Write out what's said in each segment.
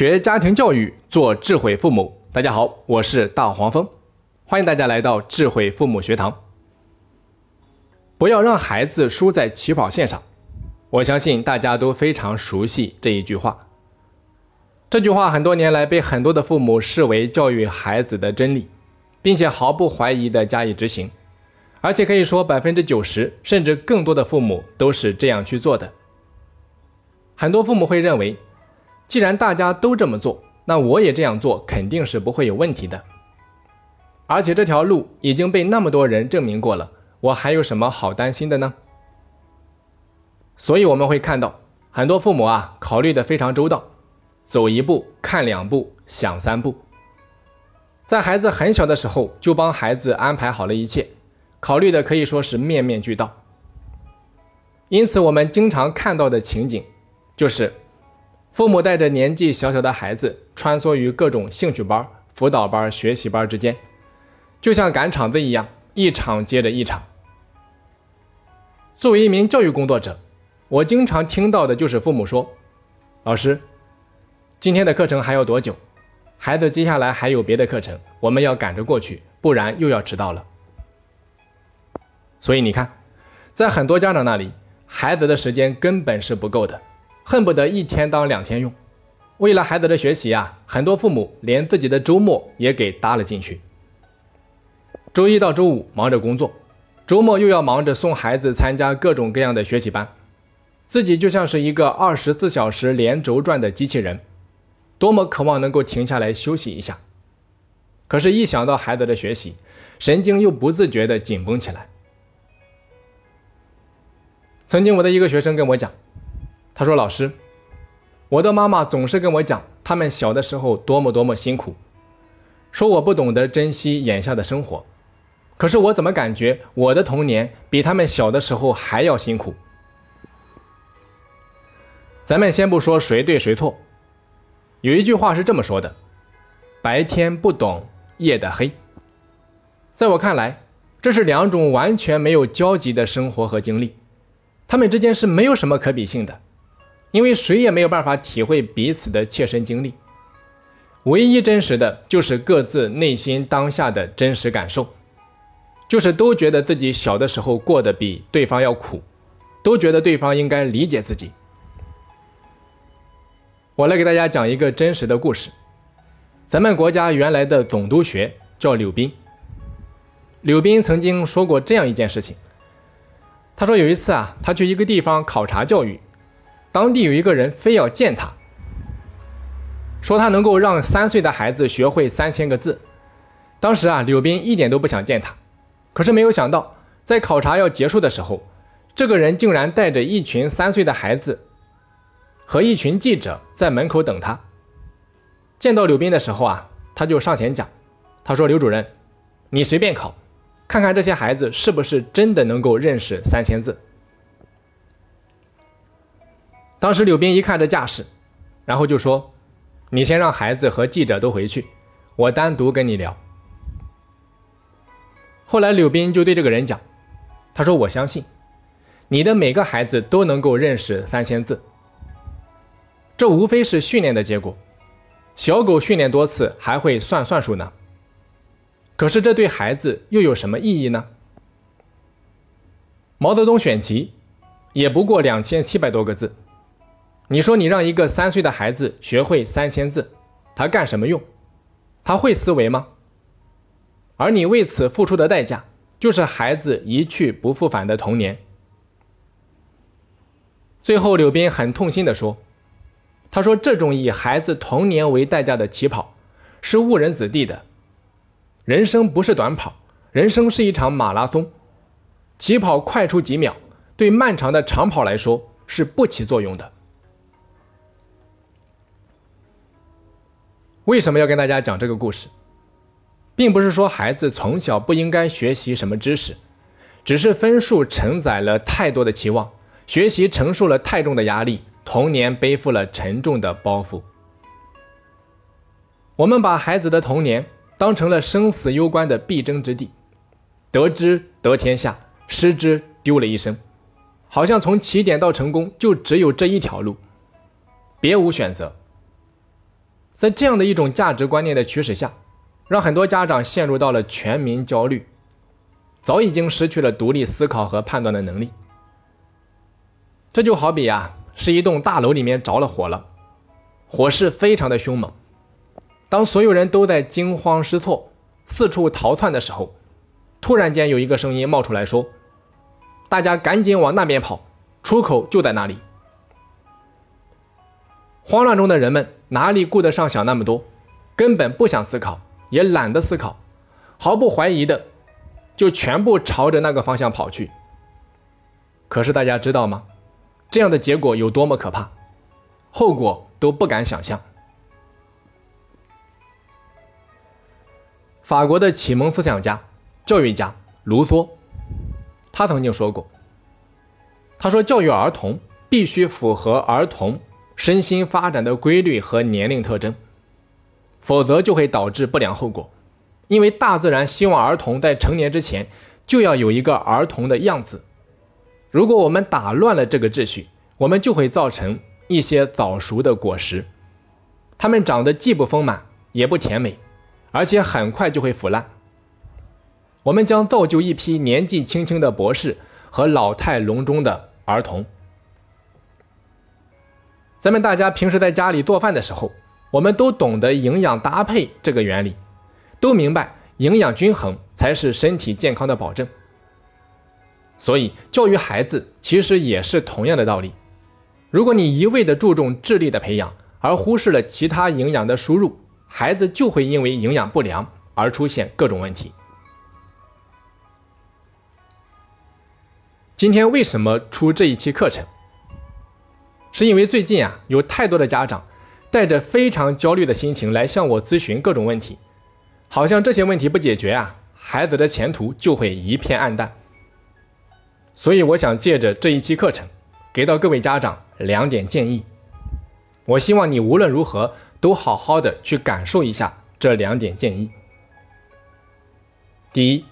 学家庭教育，做智慧父母。大家好，我是大黄蜂，欢迎大家来到智慧父母学堂。不要让孩子输在起跑线上。我相信大家都非常熟悉这一句话。这句话很多年来被很多的父母视为教育孩子的真理，并且毫不怀疑地加以执行。而且可以说，百分之九十甚至更多的父母都是这样去做的。很多父母会认为，既然大家都这么做，那我也这样做肯定是不会有问题的。而且这条路已经被那么多人证明过了，我还有什么好担心的呢？所以我们会看到很多父母啊，考虑的非常周到，走一步看两步，想三步，在孩子很小的时候就帮孩子安排好了一切。考虑的可以说是面面俱到，因此我们经常看到的情景，就是父母带着年纪小小的孩子穿梭于各种兴趣班、辅导班、学习班之间，就像赶场子一样，一场接着一场。作为一名教育工作者，我经常听到的就是父母说：“老师，今天的课程还要多久？孩子接下来还有别的课程，我们要赶着过去，不然又要迟到了。”所以你看，在很多家长那里，孩子的时间根本是不够的，恨不得一天当两天用。为了孩子的学习啊，很多父母连自己的周末也给搭了进去。周一到周五忙着工作，周末又要忙着送孩子参加各种各样的学习班，自己就像是一个二十四小时连轴转的机器人，多么渴望能够停下来休息一下。可是，一想到孩子的学习，神经又不自觉地紧绷起来。曾经我的一个学生跟我讲，他说：“老师，我的妈妈总是跟我讲他们小的时候多么多么辛苦，说我不懂得珍惜眼下的生活。可是我怎么感觉我的童年比他们小的时候还要辛苦？”咱们先不说谁对谁错，有一句话是这么说的：“白天不懂夜的黑。”在我看来，这是两种完全没有交集的生活和经历。他们之间是没有什么可比性的，因为谁也没有办法体会彼此的切身经历。唯一真实的就是各自内心当下的真实感受，就是都觉得自己小的时候过得比对方要苦，都觉得对方应该理解自己。我来给大家讲一个真实的故事。咱们国家原来的总督学叫柳斌，柳斌曾经说过这样一件事情。他说有一次啊，他去一个地方考察教育，当地有一个人非要见他，说他能够让三岁的孩子学会三千个字。当时啊，柳斌一点都不想见他，可是没有想到，在考察要结束的时候，这个人竟然带着一群三岁的孩子和一群记者在门口等他。见到柳斌的时候啊，他就上前讲，他说：“刘主任，你随便考。”看看这些孩子是不是真的能够认识三千字？当时柳斌一看这架势，然后就说：“你先让孩子和记者都回去，我单独跟你聊。”后来柳斌就对这个人讲：“他说我相信，你的每个孩子都能够认识三千字。这无非是训练的结果，小狗训练多次还会算算术呢。”可是这对孩子又有什么意义呢？毛泽东选集也不过两千七百多个字，你说你让一个三岁的孩子学会三千字，他干什么用？他会思维吗？而你为此付出的代价，就是孩子一去不复返的童年。最后，柳斌很痛心地说：“他说这种以孩子童年为代价的起跑，是误人子弟的。”人生不是短跑，人生是一场马拉松。起跑快出几秒，对漫长的长跑来说是不起作用的。为什么要跟大家讲这个故事？并不是说孩子从小不应该学习什么知识，只是分数承载了太多的期望，学习承受了太重的压力，童年背负了沉重的包袱。我们把孩子的童年。当成了生死攸关的必争之地，得之得天下，失之丢了一生，好像从起点到成功就只有这一条路，别无选择。在这样的一种价值观念的驱使下，让很多家长陷入到了全民焦虑，早已经失去了独立思考和判断的能力。这就好比呀，是一栋大楼里面着了火了，火势非常的凶猛。当所有人都在惊慌失措、四处逃窜的时候，突然间有一个声音冒出来说：“大家赶紧往那边跑，出口就在那里。”慌乱中的人们哪里顾得上想那么多，根本不想思考，也懒得思考，毫不怀疑的就全部朝着那个方向跑去。可是大家知道吗？这样的结果有多么可怕，后果都不敢想象。法国的启蒙思想家、教育家卢梭，他曾经说过：“他说，教育儿童必须符合儿童身心发展的规律和年龄特征，否则就会导致不良后果。因为大自然希望儿童在成年之前就要有一个儿童的样子。”如果我们打乱了这个秩序，我们就会造成一些早熟的果实，它们长得既不丰满也不甜美，而且很快就会腐烂。我们将造就一批年纪轻轻的博士和老态龙钟的儿童。咱们大家平时在家里做饭的时候，我们都懂得营养搭配这个原理，都明白营养均衡才是身体健康的保证。所以，教育孩子其实也是同样的道理。如果你一味的注重智力的培养，而忽视了其他营养的输入，孩子就会因为营养不良而出现各种问题。今天为什么出这一期课程？是因为最近啊，有太多的家长带着非常焦虑的心情来向我咨询各种问题，好像这些问题不解决啊，孩子的前途就会一片暗淡。所以我想借着这一期课程，给到各位家长两点建议。我希望你无论如何都好好的去感受一下这两点建议。第一，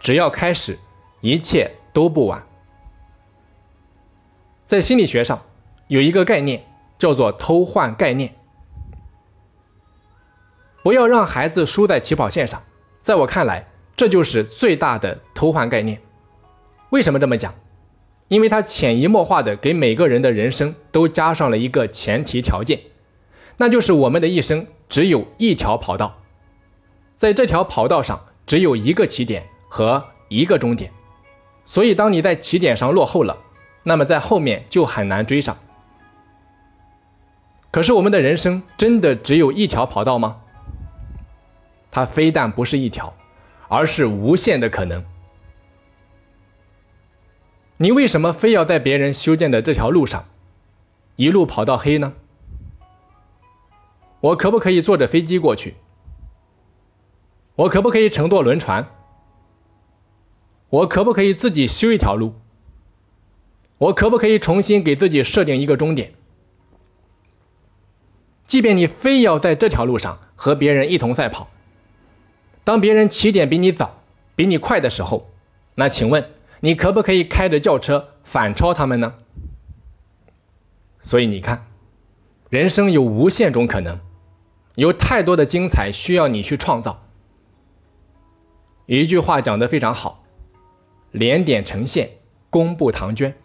只要开始，一切都不晚。在心理学上有一个概念叫做偷换概念，不要让孩子输在起跑线上。在我看来，这就是最大的偷换概念。为什么这么讲？因为他潜移默化的给每个人的人生都加上了一个前提条件，那就是我们的一生只有一条跑道，在这条跑道上只有一个起点和一个终点，所以当你在起点上落后了，那么在后面就很难追上。可是我们的人生真的只有一条跑道吗？它非但不是一条，而是无限的可能。你为什么非要在别人修建的这条路上一路跑到黑呢？我可不可以坐着飞机过去？我可不可以乘坐轮船？我可不可以自己修一条路？我可不可以重新给自己设定一个终点？即便你非要在这条路上和别人一同赛跑，当别人起点比你早、比你快的时候，那请问？你可不可以开着轿车反超他们呢？所以你看，人生有无限种可能，有太多的精彩需要你去创造。一句话讲得非常好：“连点成线，功不唐捐。”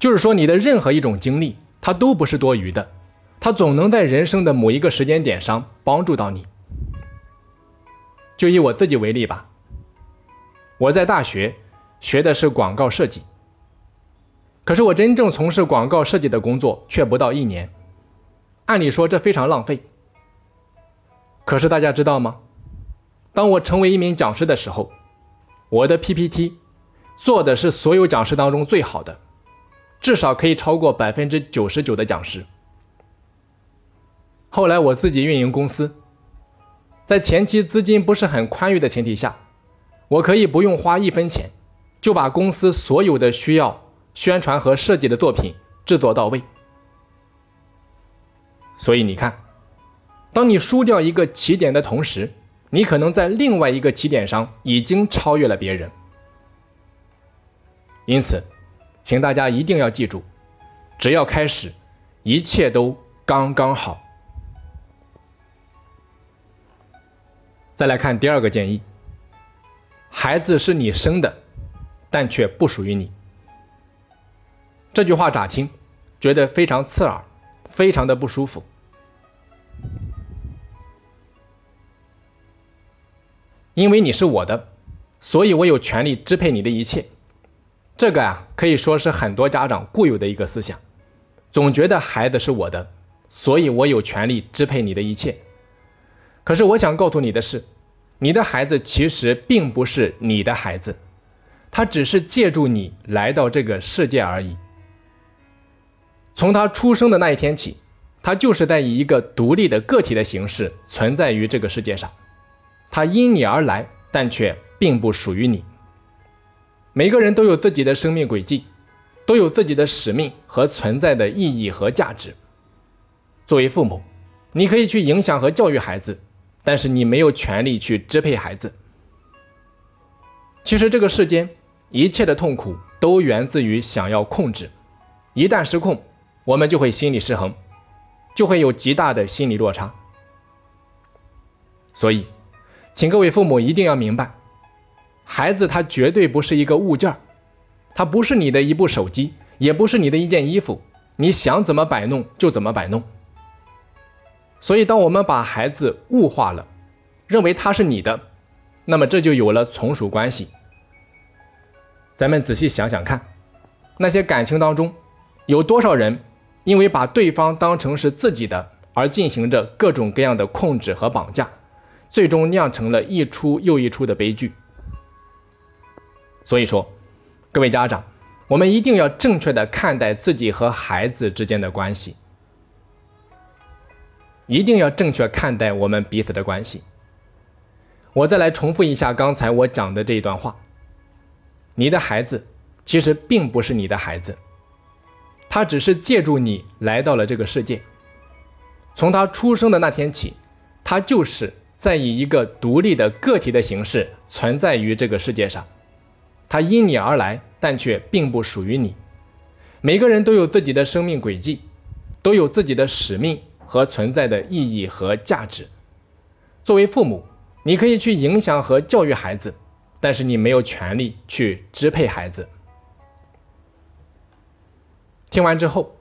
就是说，你的任何一种经历，它都不是多余的，它总能在人生的某一个时间点上帮助到你。就以我自己为例吧。我在大学学的是广告设计，可是我真正从事广告设计的工作却不到一年。按理说这非常浪费。可是大家知道吗？当我成为一名讲师的时候，我的 PPT 做的是所有讲师当中最好的，至少可以超过百分之九十九的讲师。后来我自己运营公司，在前期资金不是很宽裕的前提下。我可以不用花一分钱，就把公司所有的需要宣传和设计的作品制作到位。所以你看，当你输掉一个起点的同时，你可能在另外一个起点上已经超越了别人。因此，请大家一定要记住，只要开始，一切都刚刚好。再来看第二个建议：孩子是你生的，但却不属于你。这句话乍听，觉得非常刺耳，非常的不舒服。因为你是我的，所以我有权利支配你的一切。这个啊，可以说是很多家长固有的一个思想，总觉得孩子是我的，所以我有权利支配你的一切。可是我想告诉你的是，你的孩子其实并不是你的孩子，他只是借助你来到这个世界而已。从他出生的那一天起，他就是在以一个独立的个体的形式存在于这个世界上。他因你而来，但却并不属于你。每个人都有自己的生命轨迹，都有自己的使命和存在的意义和价值。作为父母，你可以去影响和教育孩子，但是你没有权利去支配孩子。其实这个世间一切的痛苦都源自于想要控制，一旦失控。我们就会心理失衡，就会有极大的心理落差。所以，请各位父母一定要明白，孩子他绝对不是一个物件儿他不是你的一部手机，也不是你的一件衣服，你想怎么摆弄就怎么摆弄。所以，当我们把孩子物化了，认为他是你的，那么这就有了从属关系。咱们仔细想想看，那些感情当中，有多少人？因为把对方当成是自己的，而进行着各种各样的控制和绑架，最终酿成了一出又一出的悲剧。所以说，各位家长，我们一定要正确的看待自己和孩子之间的关系，一定要正确看待我们彼此的关系。我再来重复一下刚才我讲的这一段话：你的孩子其实并不是你的孩子。他只是借助你来到了这个世界。从他出生的那天起，他就是在以一个独立的个体的形式存在于这个世界上。他因你而来，但却并不属于你。每个人都有自己的生命轨迹，都有自己的使命和存在的意义和价值。作为父母，你可以去影响和教育孩子，但是你没有权利去支配孩子。听完之后，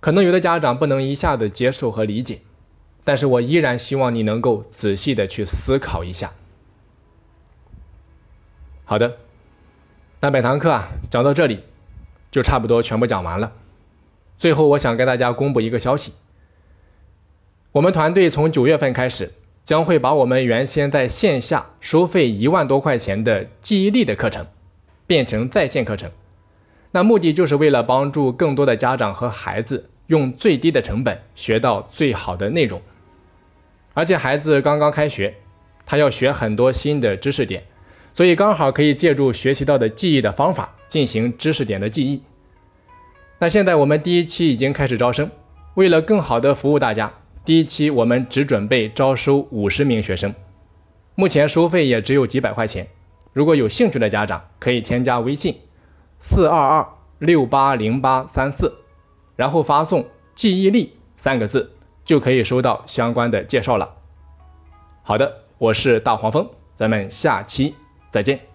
可能有的家长不能一下子接受和理解，但是我依然希望你能够仔细的去思考一下。好的，那本堂课啊讲到这里，就差不多全部讲完了。最后，我想跟大家公布一个消息：我们团队从九月份开始，将会把我们原先在线下收费一万多块钱的记忆力的课程，变成在线课程。那目的就是为了帮助更多的家长和孩子用最低的成本学到最好的内容，而且孩子刚刚开学，他要学很多新的知识点，所以刚好可以借助学习到的记忆的方法进行知识点的记忆。那现在我们第一期已经开始招生，为了更好的服务大家，第一期我们只准备招收五十名学生，目前收费也只有几百块钱，如果有兴趣的家长可以添加微信。四二二六八零八三四，然后发送“记忆力”三个字，就可以收到相关的介绍了。好的，我是大黄蜂，咱们下期再见。